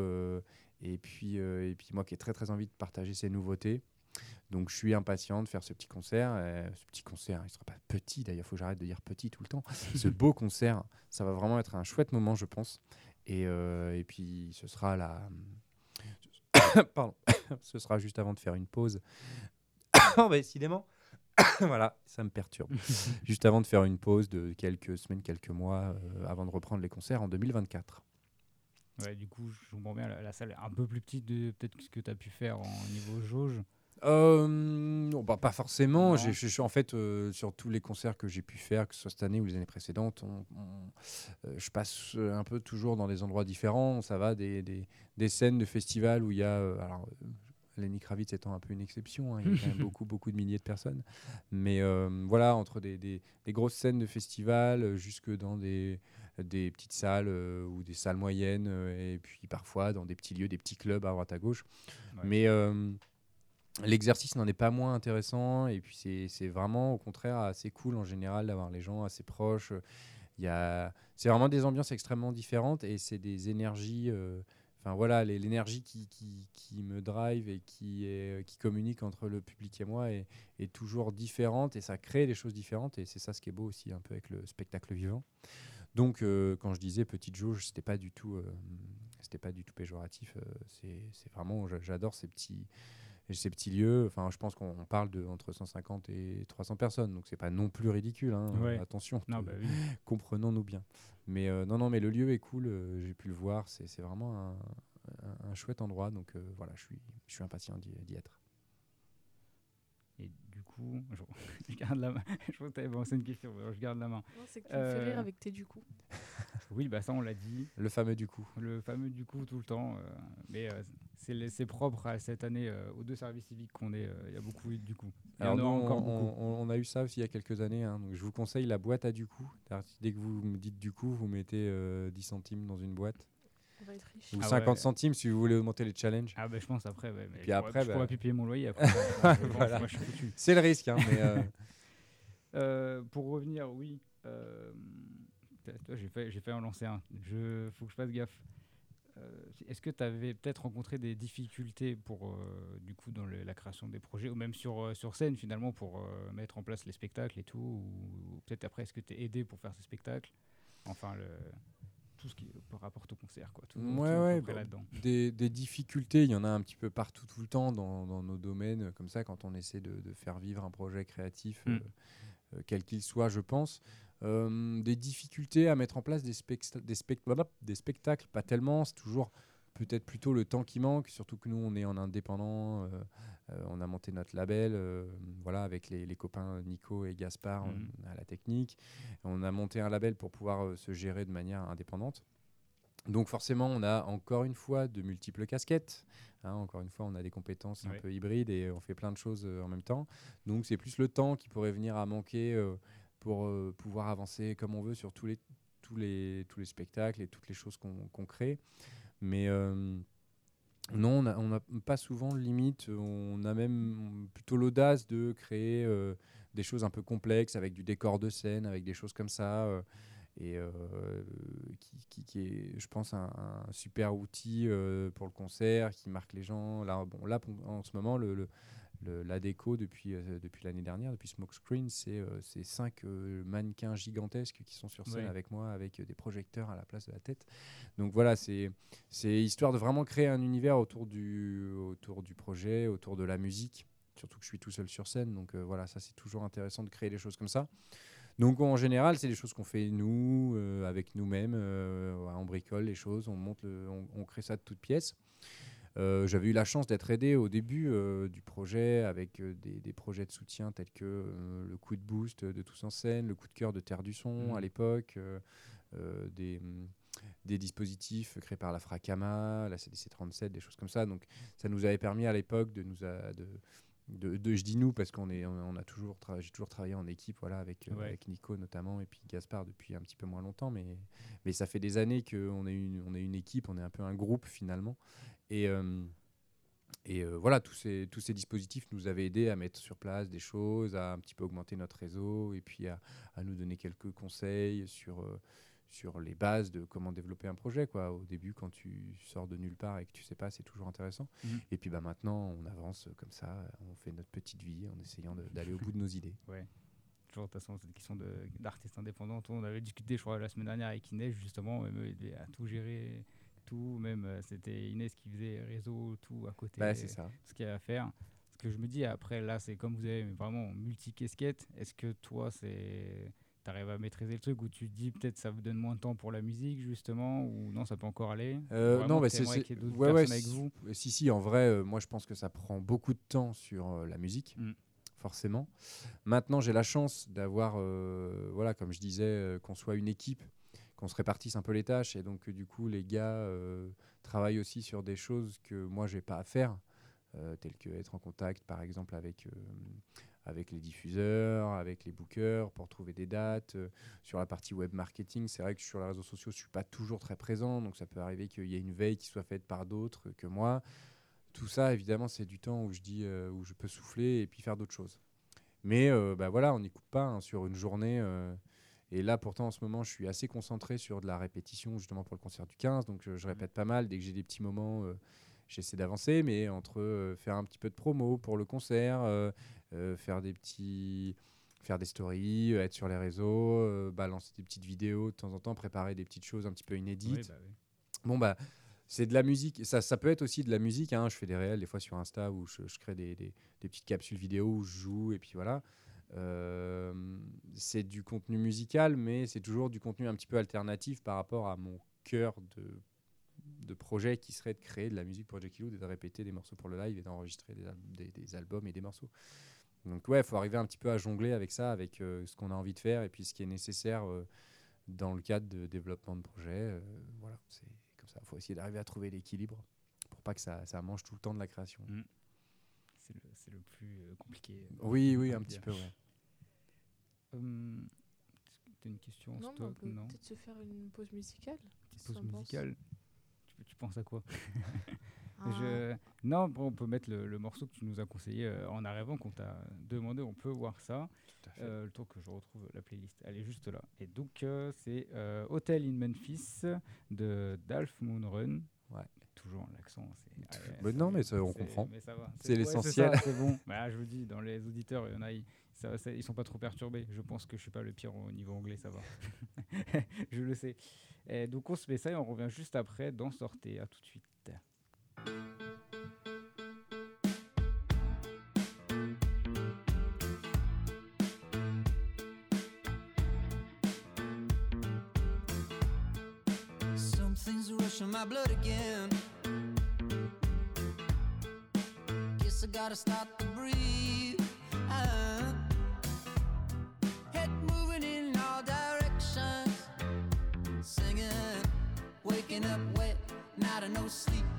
et, puis, et puis moi qui ai très très envie de partager ces nouveautés. Donc je suis impatient de faire ce petit concert. Ce petit concert, il ne sera pas petit d'ailleurs, il faut que j'arrête de dire petit tout le temps. ce beau concert, ça va vraiment être un chouette moment, je pense. Et, euh, et puis ce sera la... Pardon. ce sera juste avant de faire une pause. oh, bah, décidément. voilà, ça me perturbe. juste avant de faire une pause de quelques semaines, quelques mois, euh, avant de reprendre les concerts en 2024. Ouais, du coup, je comprends bien, la, la salle est un peu plus petite de peut-être que ce que tu as pu faire en niveau jauge. Euh, non, bah, pas forcément. Je en fait euh, sur tous les concerts que j'ai pu faire, que ce soit cette année ou les années précédentes, on- on- euh, je passe un peu toujours dans des endroits différents. Ça va des, des, des scènes de festivals où il y a, alors Lenny Kravitz étant un peu une exception, hein, il y a quand même beaucoup beaucoup de milliers de personnes. Mais voilà, entre des, des, grosses scènes de festivals jusque dans des des petites salles ou des salles moyennes et puis parfois dans des petits lieux, des petits clubs à droite à gauche. Ouais. Mais l'exercice n'en est pas moins intéressant et puis c'est vraiment au contraire assez cool en général d'avoir les gens assez proches. A c'est vraiment des ambiances extrêmement différentes et c'est des énergies euh, Enfin voilà, l'énergie qui, qui, me drive et qui, qui communique entre le public et moi est, toujours différente et ça crée des choses différentes et c'est ça ce qui est beau aussi un peu avec le spectacle vivant. Donc euh, quand je disais petite jauge, c'était pas du tout, euh, c'était pas du tout péjoratif. c'est vraiment, j'a- j'adore ces petits, ces petits lieux. Enfin, je pense qu'on on parle de entre 150 et 300 personnes, donc c'est pas non plus ridicule. hein, Ouais. Attention, bah oui. comprenons-nous bien. Mais euh, non, non, mais le lieu est cool. euh, J'ai pu le voir. C'est vraiment un, un- un chouette endroit. Donc euh, voilà, je suis, je suis impatient d'y être. Du coup, je, je garde la main. je crois que tu avais pensé une question, je garde la main. Non, c'est que tu me fais Euh, rire avec tes du coup. Oui, bah ça on l'a dit. Le fameux du coup. Le fameux du coup tout le temps. euh, mais euh, c'est propre à cette année euh, aux deux services civiques qu'on est. euh, Il y a beaucoup eu du coup. Alors nous, on, encore on- on a eu ça aussi il y a quelques années. hein. Donc je vous conseille la boîte à du coup. Dès que vous me dites du coup, vous mettez euh, 10 centimes dans une boîte. On va être riche. Ou Ah 50 ouais. centimes si vous voulez augmenter les challenges. Ah bah je pense après. Ouais, mais Puis je pourrais- après, je bah- pourrais plus payer mon loyer après. je Voilà. Je. C'est le risque. hein, mais, euh, Euh, pour revenir, oui. euh, j'ai fait, j'ai fait en lancer un. Je, faut que je fasse gaffe. Euh, Est-ce que tu avais peut-être rencontré des difficultés pour, euh, du coup, dans le- la création des projets, ou même sur, euh, sur scène finalement, pour euh, mettre en place les spectacles et tout, ou, ou peut-être après, est-ce que tu es aidé pour faire ces spectacles? Enfin, le, tout ce qui rapporte au concert, quoi. Tout, Ouais, ouais, bah, là-dedans. des, des difficultés, il y en a un petit peu partout tout le temps dans, dans nos domaines, comme ça, quand on essaie de, de faire vivre un projet créatif, Mm. euh, euh, quel qu'il soit, je pense. Euh, des difficultés à mettre en place des, des, spect- blablabla, des spectacles, pas tellement, c'est toujours peut-être plutôt le temps qui manque, surtout que nous on est en indépendant, euh, euh, on a monté notre label euh, voilà, avec les, les copains Nico et Gaspard Mhm. à la technique. On a monté un label pour pouvoir se gérer de manière indépendante. Donc forcément, on a encore une fois de multiples casquettes. hein. encore une fois, on a des compétences un peu hybrides et on fait plein de choses euh, en même temps. Donc c'est plus le temps qui pourrait venir à manquer euh, pour euh, pouvoir avancer comme on veut sur tous les, tous les, tous les spectacles et toutes les choses qu'on qu'on crée. Mais euh, non, on n'a pas souvent de limite. On a même plutôt l'audace de créer euh, des choses un peu complexes avec du décor de scène, avec des choses comme ça. euh, et qui, est, je pense, un, super outil pour le concert, qui marque les gens. Là, bon, là en ce moment, le- le- la déco depuis, euh, depuis l'année dernière, depuis Smokescreen, c'est euh, cinq euh, mannequins gigantesques qui sont sur scène avec moi, avec euh, des projecteurs à la place de la tête. Donc voilà, c'est histoire de vraiment créer un univers autour du, autour du projet, autour de la musique. Surtout que je suis tout seul sur scène, donc voilà, ça c'est toujours intéressant de créer des choses comme ça. Donc en général, c'est des choses qu'on fait nous, avec nous-mêmes. on bricole les choses, on monte, le- on, on crée ça de toutes pièces. Euh, J'avais eu la chance d'être aidé au début euh, du projet avec euh, des, des projets de soutien tels que euh, le coup de boost de Tous en scène, le coup de cœur de Terre du Son Mhm. à l'époque, euh, des, des dispositifs créés par la Fracama, la CDC37, des choses comme ça. Donc ça nous avait permis à l'époque de nous a- de, de, de- je dis nous parce qu'on est on, a toujours j'ai toujours travaillé en équipe voilà avec, euh, Ouais. avec Nico notamment et puis Gaspard depuis un petit peu moins longtemps mais mais ça fait des années qu'on est une on est une équipe on est un peu un groupe finalement et euh, et euh, voilà, tous ces, tous ces dispositifs nous avaient aidés à mettre sur place des choses, à un petit peu augmenter notre réseau et puis à, à nous donner quelques conseils sur, euh, sur les bases de comment développer un projet. Quoi. Au début, quand tu sors de nulle part et que tu sais pas, c'est toujours intéressant. Mhm. Et puis bah, maintenant, on avance comme ça, on fait notre petite vie en essayant d'aller au bout de nos idées. Toujours, de toute façon, c'est une question d'artiste indépendant. On avait discuté, je crois, la semaine dernière avec Inès, justement, devaient à tout gérer, tout. Même, euh, c'était Inès qui faisait réseau, tout à côté. Bah, c'est ça. ce qu'il y a à faire. Ce que je me dis après, là, c'est comme vous avez vraiment multi-casquette. Est-ce que toi, c'est. T'arrives à maîtriser le truc ou tu te dis peut-être ça vous donne moins de temps pour la musique justement ou non ça peut encore aller Euh, Vraiment, non, bah, c'est ouais, ouais, avec vous Si, si, en vrai, euh, moi je pense que ça prend beaucoup de temps sur euh, la musique, Mm. forcément. Maintenant, j'ai la chance d'avoir, voilà, comme je disais, qu'on soit une équipe, qu'on se répartisse un peu les tâches, et donc du coup, les gars travaillent aussi sur des choses que moi j'ai pas à faire, telles que être en contact, par exemple, avec. Avec les diffuseurs, avec les bookers pour trouver des dates. Euh, sur la partie web marketing, c'est vrai que sur les réseaux sociaux, je suis pas toujours très présent, donc ça peut arriver qu'il y ait une veille qui soit faite par d'autres que moi. Tout ça, évidemment, c'est du temps où je dis euh, où je peux souffler et puis faire d'autres choses. Mais euh, bah voilà, on n'y coupe pas hein, sur une journée. et là, pourtant, en ce moment, je suis assez concentré sur de la répétition, justement pour le concert du 15. Donc, je répète pas mal. Dès que j'ai des petits moments, j'essaie d'avancer. Mais entre euh, faire un petit peu de promo pour le concert, euh, faire des petits faire des stories, euh, être sur les réseaux, euh, balancer des petites vidéos de temps en temps, préparer des petites choses un petit peu inédites. Oui, bah oui. Bon, bah, c'est de la musique. Ça, ça peut être aussi de la musique. hein. Je fais des réels des fois sur Insta où je, je crée des, des- des petites capsules vidéo où je joue et puis voilà. Euh, c'est du contenu musical, mais c'est toujours du contenu un petit peu alternatif par rapport à mon cœur de, de projet qui serait de créer de la musique pour Jackie et de répéter des morceaux pour le live et d'enregistrer des, al- des- des albums et des morceaux. Donc ouais, il faut arriver un petit peu à jongler avec ça, avec euh, ce qu'on a envie de faire et puis ce qui est nécessaire euh, dans le cadre de développement de projet. euh, voilà, c'est comme ça. Il faut essayer d'arriver à trouver l'équilibre pour pas que ça, ça mange tout le temps de la création. Mm. C'est le, c'est le plus euh, compliqué. Oui, on oui, un petit peu, ouais. Hum, T'as une question en on stock? peut Non peut-être se faire une pause musicale. Pause musicale? Tu, tu penses à quoi? Ah, Je- Non, bon, on peut mettre le, le morceau que tu nous as conseillé euh, en arrivant, qu'on t'a demandé, on peut voir ça. Euh, le temps que je retrouve la playlist, elle est juste là. Et donc, euh, c'est euh, Hotel in Memphis de Dalf Moonrun. Ouais. Toujours l'accent. Mais non, mais ça, on comprend. C'est l'essentiel. C'est bon. Bah, je vous dis, dans les auditeurs, il y en a, ils, ça, ça- ils sont pas trop perturbés. Je pense que je suis pas le pire au niveau anglais, ça va. je le sais. Et donc, on se met ça et on revient juste après dans Sortez. À tout de suite. Something's rushing my blood again. Guess I gotta start to breathe. Ah. Head moving in all directions. Singing, waking up wet, not no sleep.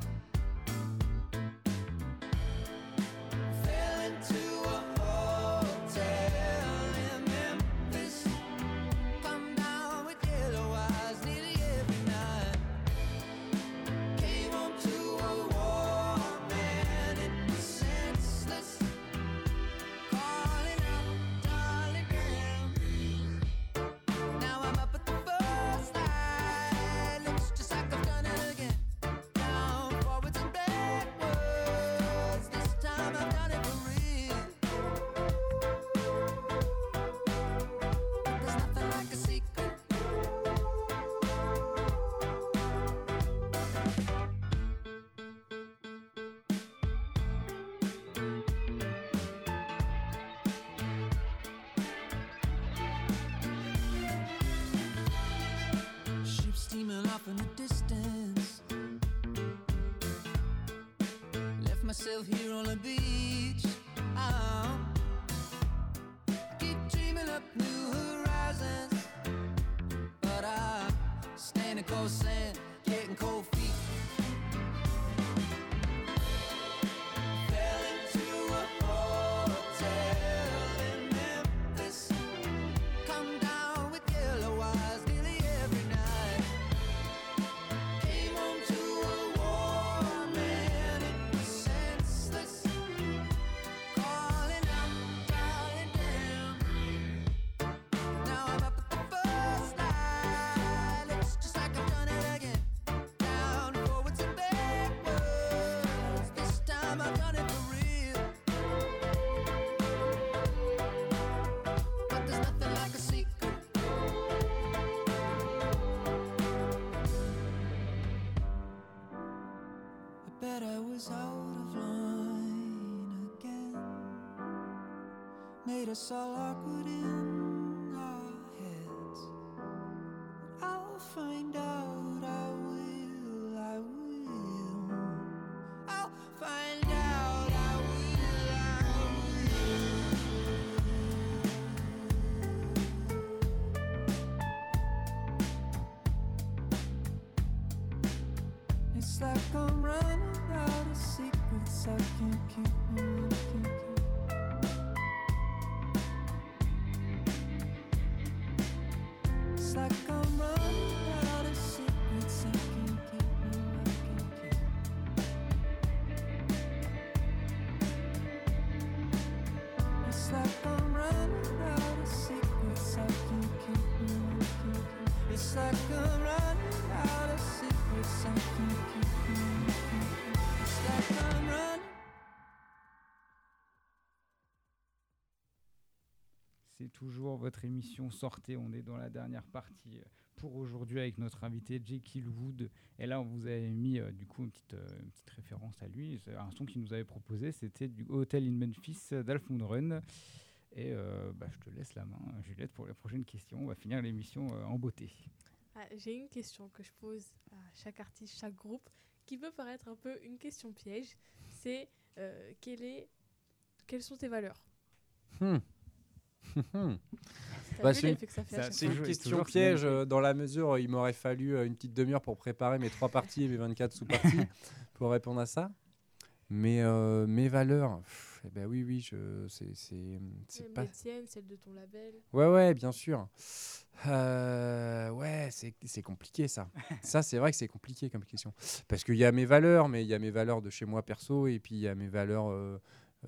Made us all awkward C'est toujours votre émission Sortez. On est dans la dernière partie euh, pour aujourd'hui avec notre invité Jekyll Wood. Et là, on vous avait mis euh, du coup une petite, euh, une petite référence à lui. C'est un son qu'il nous avait proposé. C'était du Hotel in Memphis d'Alf Moonrun. Et euh, bah, je te laisse la main, Juliette, pour la prochaine question. On va finir l'émission euh, en beauté. Ah, J'ai une question que je pose à chaque artiste, chaque groupe, qui peut paraître un peu une question piège. C'est euh, quelle est, quelles sont tes valeurs? Hmm. Bah, c'est une- que ça fait ça- question piège euh, dans la mesure où il m'aurait fallu euh, une petite demi-heure pour préparer mes trois parties et mes 24 sous-parties pour répondre à ça. Mais euh, mes valeurs, pff, eh ben oui, oui, je, c'est, c'est, pas. les tiennes, celles de ton label. Ouais, ouais, bien sûr. Euh, ouais, c'est, compliqué ça. ça, c'est vrai que c'est compliqué comme question. Parce qu'il y a mes valeurs, mais il y a mes valeurs de chez moi perso, et puis il y a mes valeurs. euh,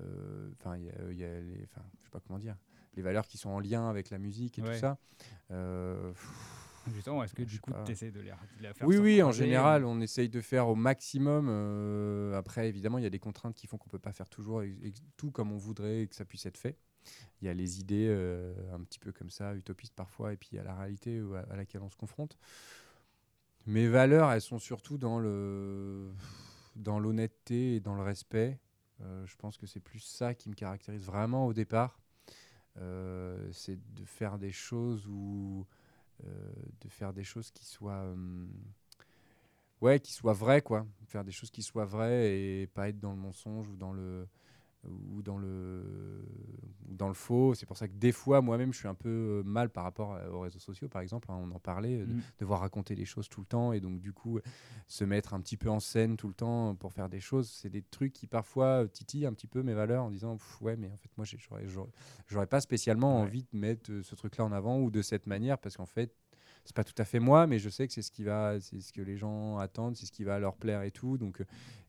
euh, Enfin, il y a, il y a les. Enfin, je sais pas comment dire. Les valeurs qui sont en lien avec la musique et Ouais. tout ça. Euh, Justement, est-ce que du coup, tu essaies de les, de les faire oui, oui, en général, on essaye de faire au maximum. euh, après, évidemment, il y a des contraintes qui font qu'on peut pas faire toujours tout comme on voudrait que ça puisse être fait. Il y a les idées euh, un petit peu comme ça, utopistes parfois, et puis il y a la réalité à, à laquelle on se confronte. Mes valeurs, elles sont surtout dans le dans l'honnêteté et dans le respect. Euh, je pense que c'est plus ça qui me caractérise vraiment au départ. Euh, c'est de faire des choses où euh, de faire des choses qui soient hum, ouais qui soient vraies quoi. Faire des choses qui soient vraies et pas être dans le mensonge ou dans le ou dans le dans le faux c'est pour ça que des fois moi-même je suis un peu euh, mal par rapport à- aux réseaux sociaux par exemple hein, on en parlait euh, de Mm. devoir raconter les choses tout le temps et donc du coup se mettre un petit peu en scène tout le temps pour faire des choses c'est des trucs qui parfois euh, titillent un petit peu mes valeurs en disant ouais mais en fait moi j'aurais pas spécialement Ouais. envie de mettre euh, ce truc là en avant ou de cette manière parce qu'en fait c'est pas tout à fait moi mais je sais que c'est ce qui va c'est ce que les gens attendent c'est ce qui va leur plaire et tout donc euh,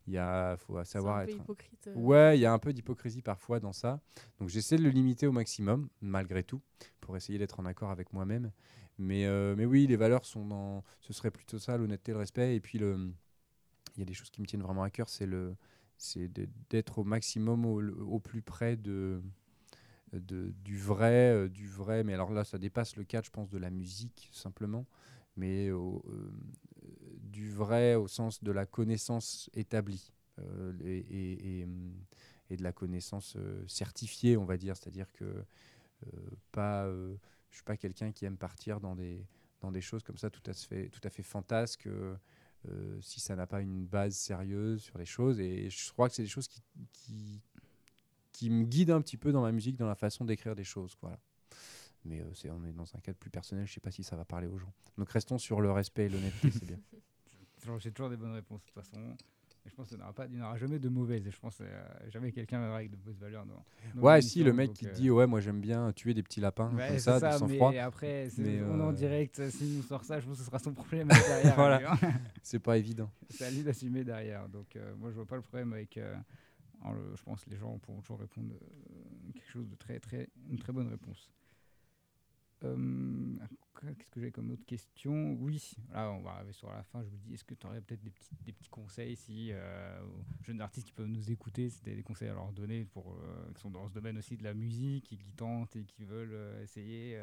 il y a faut savoir un peu être hypocrite. euh. Ouais, il y a un peu d'hypocrisie parfois dans ça. Donc j'essaie de le limiter au maximum, malgré tout, pour essayer d'être en accord avec moi-même. Mais, euh, mais oui, les valeurs sont dans. Ce serait plutôt ça, l'honnêteté, le respect. Et puis, le... il y a des choses qui me tiennent vraiment à cœur, c'est le c'est d'être au maximum au, au plus près de, de, du vrai, euh, du vrai. Mais alors là, ça dépasse le cadre, je pense, de la musique simplement, mais euh, du vrai au sens de la connaissance établie euh, et, de la connaissance euh, certifiée, on va dire. C'est-à-dire que euh, pas, je suis pas quelqu'un qui aime partir dans des, dans des choses comme ça tout à fait, tout à fait fantasques. si ça n'a pas une base sérieuse sur les choses. Et je crois que c'est des choses qui, qui, qui me guident un petit peu dans ma musique, dans la façon d'écrire des choses. Voilà. Mais euh, on est dans un cadre plus personnel, je sais pas si ça va parler aux gens. Donc restons sur le respect et l'honnêteté, c'est bien. J'ai toujours des bonnes réponses de toute façon. Et je pense qu'il n'y aura, pas- il aura jamais de mauvaises. Et je pense que euh, jamais quelqu'un viendra avec de mauvaises valeurs. Dans Ouais, si, le mec qui euh, dit Ouais, moi j'aime bien tuer des petits lapins, ouais, comme ça, ça, de sang mais après, Mais, on est en euh, direct. S'il nous sort ça, je pense que ce sera son problème derrière. Voilà. hein. C'est pas évident. c'est à lui d'assumer derrière. Donc, moi, je vois pas le problème avec. je pense que les gens pourront toujours répondre quelque chose de très, très, une très bonne réponse. Euh, Qu'est-ce que j'ai comme autre question? Oui, là, on va arriver sur la fin. Je me dis, est-ce que tu aurais peut-être des petits, des petits conseils si euh, aux jeunes artistes qui peuvent nous écouter, c'était des conseils à leur donner pour euh, qui sont dans ce domaine aussi de la musique et qui tentent et qui veulent essayer.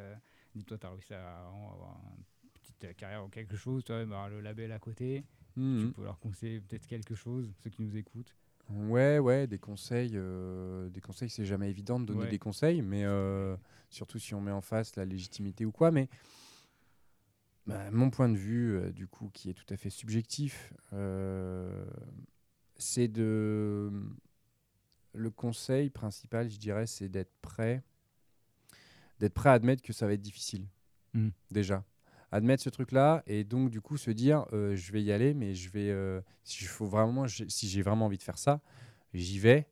Dis-toi, tu as réussi à avoir une petite carrière ou quelque chose, tu même avoir le label à côté. Tu Mhm. peux leur conseiller peut-être quelque chose, ceux qui nous écoutent. Ouais, ouais, des conseils. euh, des conseils, c'est jamais évident de donner Ouais. des conseils, mais euh, surtout si on met en face la légitimité ou quoi. Mais bah, mon point de vue, euh, du coup, qui est tout à fait subjectif, c'est de. Le conseil principal, je dirais, c'est d'être prêt. D'être prêt à admettre que ça va être difficile. Mm. Déjà. Admettre ce truc-là et donc, du coup, se dire euh, je vais y aller, mais je vais. euh, si, faut vraiment, si j'ai vraiment envie de faire ça, j'y vais.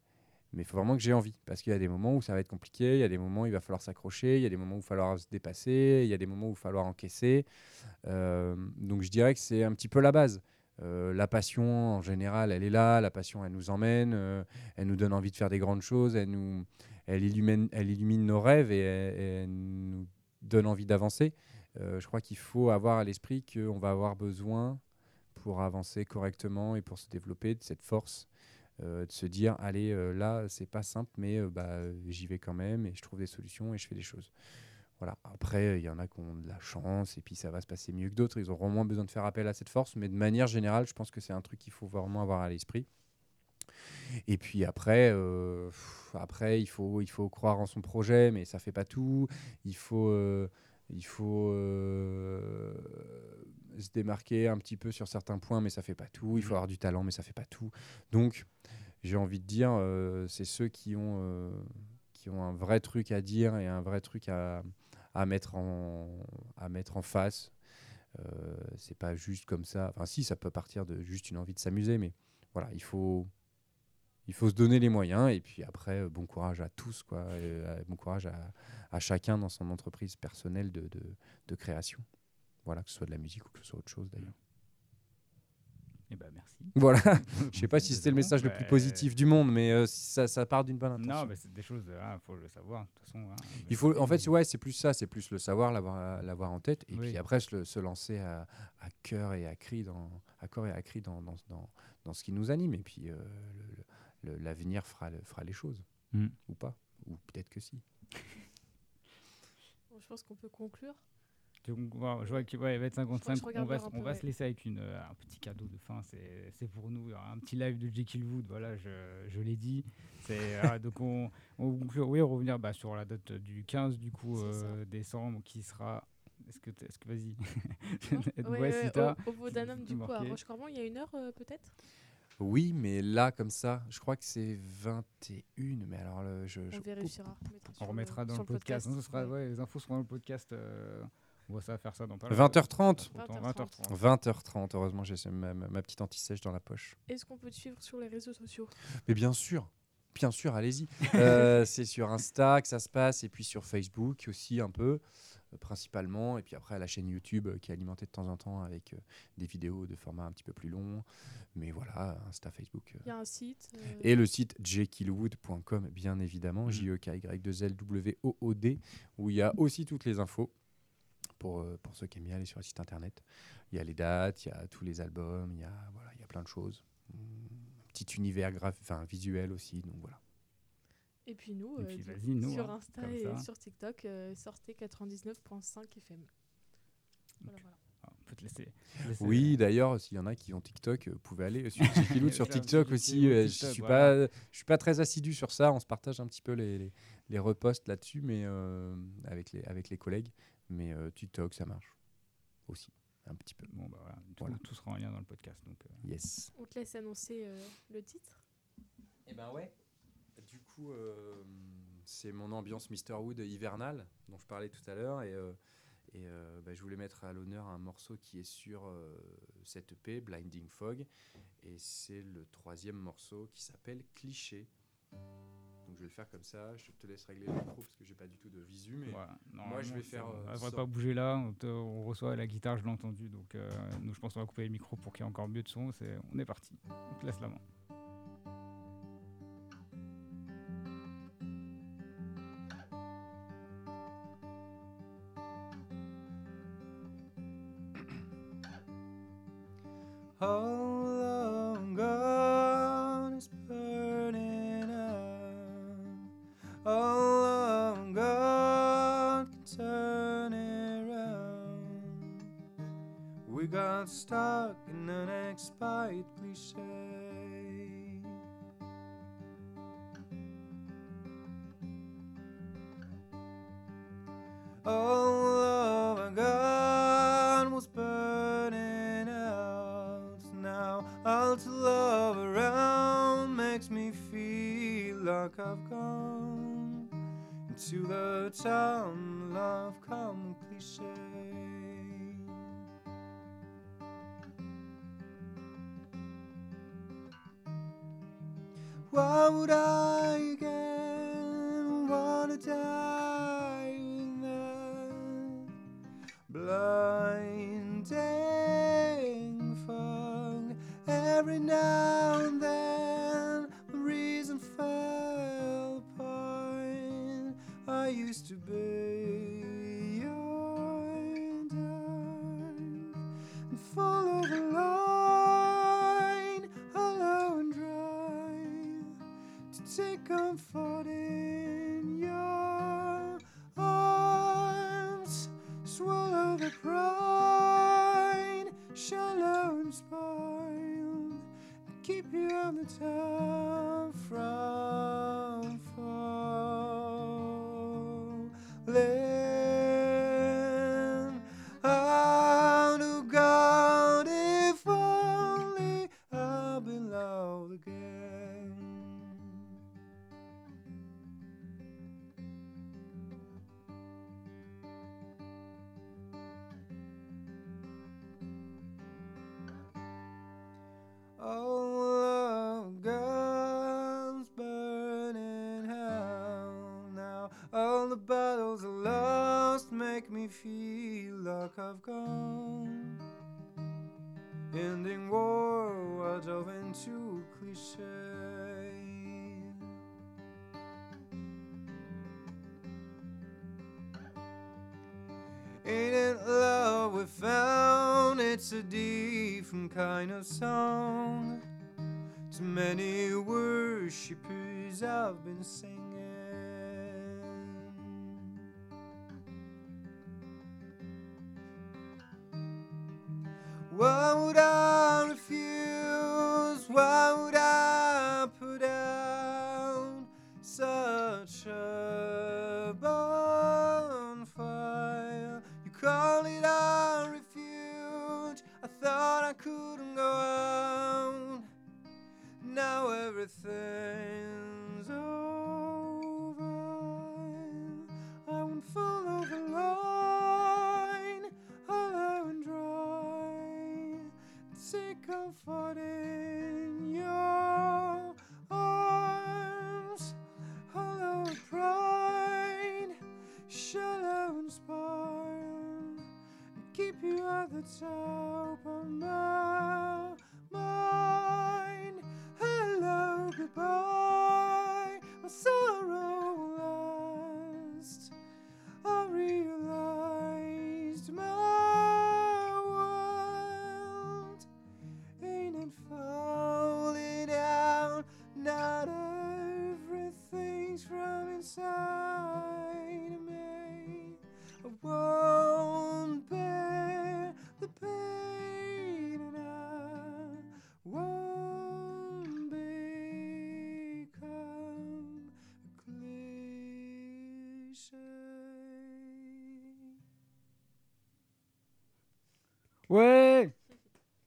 Mais il faut vraiment que j'ai envie. Parce qu'il y a des moments où ça va être compliqué, il y a des moments où il va falloir s'accrocher, il y a des moments où il va falloir se dépasser, il y a des moments où il va falloir encaisser. Euh, donc je dirais que c'est un petit peu la base. La passion, en général, elle est là. La passion, elle nous emmène. elle nous donne envie de faire des grandes choses. Elle, nous, elle, illumine, elle illumine nos rêves et elle nous donne envie d'avancer. Euh, je crois qu'il faut avoir à l'esprit qu'on va avoir besoin, pour avancer correctement et pour se développer, de cette force euh, de se dire allez euh, là c'est pas simple mais euh, bah, j'y vais quand même et je trouve des solutions et je fais des choses. Voilà. Après il y en a qui ont de la chance et puis ça va se passer mieux que d'autres. Ils auront moins besoin de faire appel à cette force mais de manière générale je pense que c'est un truc qu'il faut vraiment avoir à l'esprit. Et puis après après il faut il faut croire en son projet mais ça fait pas tout. Il faut il faut euh, se démarquer un petit peu sur certains points, mais ça fait pas tout. Il faut avoir du talent, mais ça fait pas tout. Donc, j'ai envie de dire, euh, c'est ceux qui ont, euh, qui ont un vrai truc à dire et un vrai truc à, à mettre, en, à mettre en face. C'est pas juste comme ça. Enfin, si, ça peut partir de juste une envie de s'amuser, mais voilà, il faut, il faut se donner les moyens. Et puis après, euh, bon courage à tous, quoi. et, euh, bon courage à, à chacun dans son entreprise personnelle de, de, de création. Voilà, que ce soit de la musique ou que ce soit autre chose d'ailleurs. Eh ben, merci. Voilà, je sais pas si c'était le message le plus positif du monde, mais euh, ça, ça part d'une bonne intention. Non, mais c'est des choses, il faut le savoir. De toute façon, hein, Il faut, en fait, ouais, c'est plus ça, c'est plus le savoir, l'avoir, l'avoir en tête, et Oui. puis après se, lancer à, à cœur et à cri dans, à corps et à cri dans, dans, dans, dans ce qui nous anime, et puis euh, le- le- l'avenir fera, le- fera les choses, Mm. ou pas, ou peut-être que si. Bon, je pense qu'on peut conclure. Donc, je vois qu'il ouais, va être 55. je on va, on se laisser avec une, euh, un petit cadeau de fin. C'est pour nous. Il y aura un petit live de Jekyll Wood. Voilà, je, je l'ai dit. Ah, donc, on, on va conclure. Oui, revenir bah, sur la date du 15 du coup, euh, décembre qui sera. Est-ce que, est-ce que vas-y Ouais, Ouais, si ouais, t'as- au, au Vodanum, du coup, à marqué. Roche-Cormont, il y a une heure euh, peut-être? Oui, mais là, comme ça, je crois que c'est 21, mais alors le- je, je- On vérifiera. on remettra dans le podcast. Non, ce sera, ouais. ouais, les infos seront dans le podcast. euh, on va ça faire ça dans pas 20h30 Autant 20h30. 20h30. 20h30, heureusement, j'ai ma, ma- ma petite anti-sèche dans la poche. Est-ce qu'on peut te suivre sur les réseaux sociaux? Mais bien sûr, bien sûr, allez-y. Euh, c'est sur Insta que ça se passe, et puis sur Facebook aussi un peu, euh, principalement. Et puis après, la chaîne YouTube euh, qui est alimentée de temps en temps avec euh, des vidéos de format un petit peu plus long. Mais voilà, Insta, Facebook. euh. Il y a un site. euh, Et le site jkillwood.com, bien évidemment, Mhm. j e k y 2 l w o o d où il y a aussi toutes les infos pour, euh, pour ceux qui aiment bien aller sur le site internet. Il y a les dates, il y a tous les albums, il y a, voilà, il y a plein de choses. Mm, Un petit univers graph- enfin, visuel aussi, donc voilà. Et puis nous, Et euh, puis nous, sur hein, Insta et ça. sur TikTok, euh, sortez 99.5 FM. Voilà, voilà. Ah, on peut te laisser. Oui, d'ailleurs, s'il y en a qui ont TikTok, euh, vous pouvez aller sur Jkilwood sur TikTok aussi. euh, Je suis voilà. pas, je suis pas très assidu sur ça. On se partage un petit peu les, les, les reposts là-dessus, mais euh, avec les avec les collègues. Mais euh, TikTok, ça marche aussi un petit peu. Bon, bah voilà. Tout, Voilà. tout sera en lien dans le podcast. Donc, euh, Yes. On te laisse annoncer euh, le titre? Et ben ouais. Coup, euh, c'est mon ambiance Mr. Wood hivernale dont je parlais tout à l'heure et, euh, et euh, bah, je voulais mettre à l'honneur un morceau qui est sur cette EP, Blinding Fog, et c'est le troisième morceau qui s'appelle Cliché. Donc je vais le faire comme ça. Je te laisse régler le micro parce que j'ai pas du tout de visu, mais voilà. je vais faire, euh, on devrait ça. pas bouger là. On, te- on reçoit la guitare, je l'ai entendu. Donc, euh, nous, je pense qu'on va couper le micro pour qu'il y ait encore mieux de son. On est parti. On te laisse la main. Oh. Used to be dark and follow the line, hollow and dry, to take comfort in your arms. Swallow the pride, shallow and spoiled, and keep you on the top say time.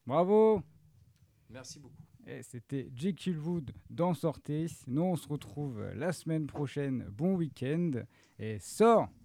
Bravo Merci beaucoup. C'était Jekyll Wood dans Sortez. Nous, on se retrouve la semaine prochaine. Bon week-end et sort